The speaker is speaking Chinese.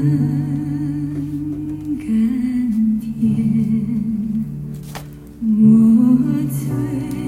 甘甜，我醉。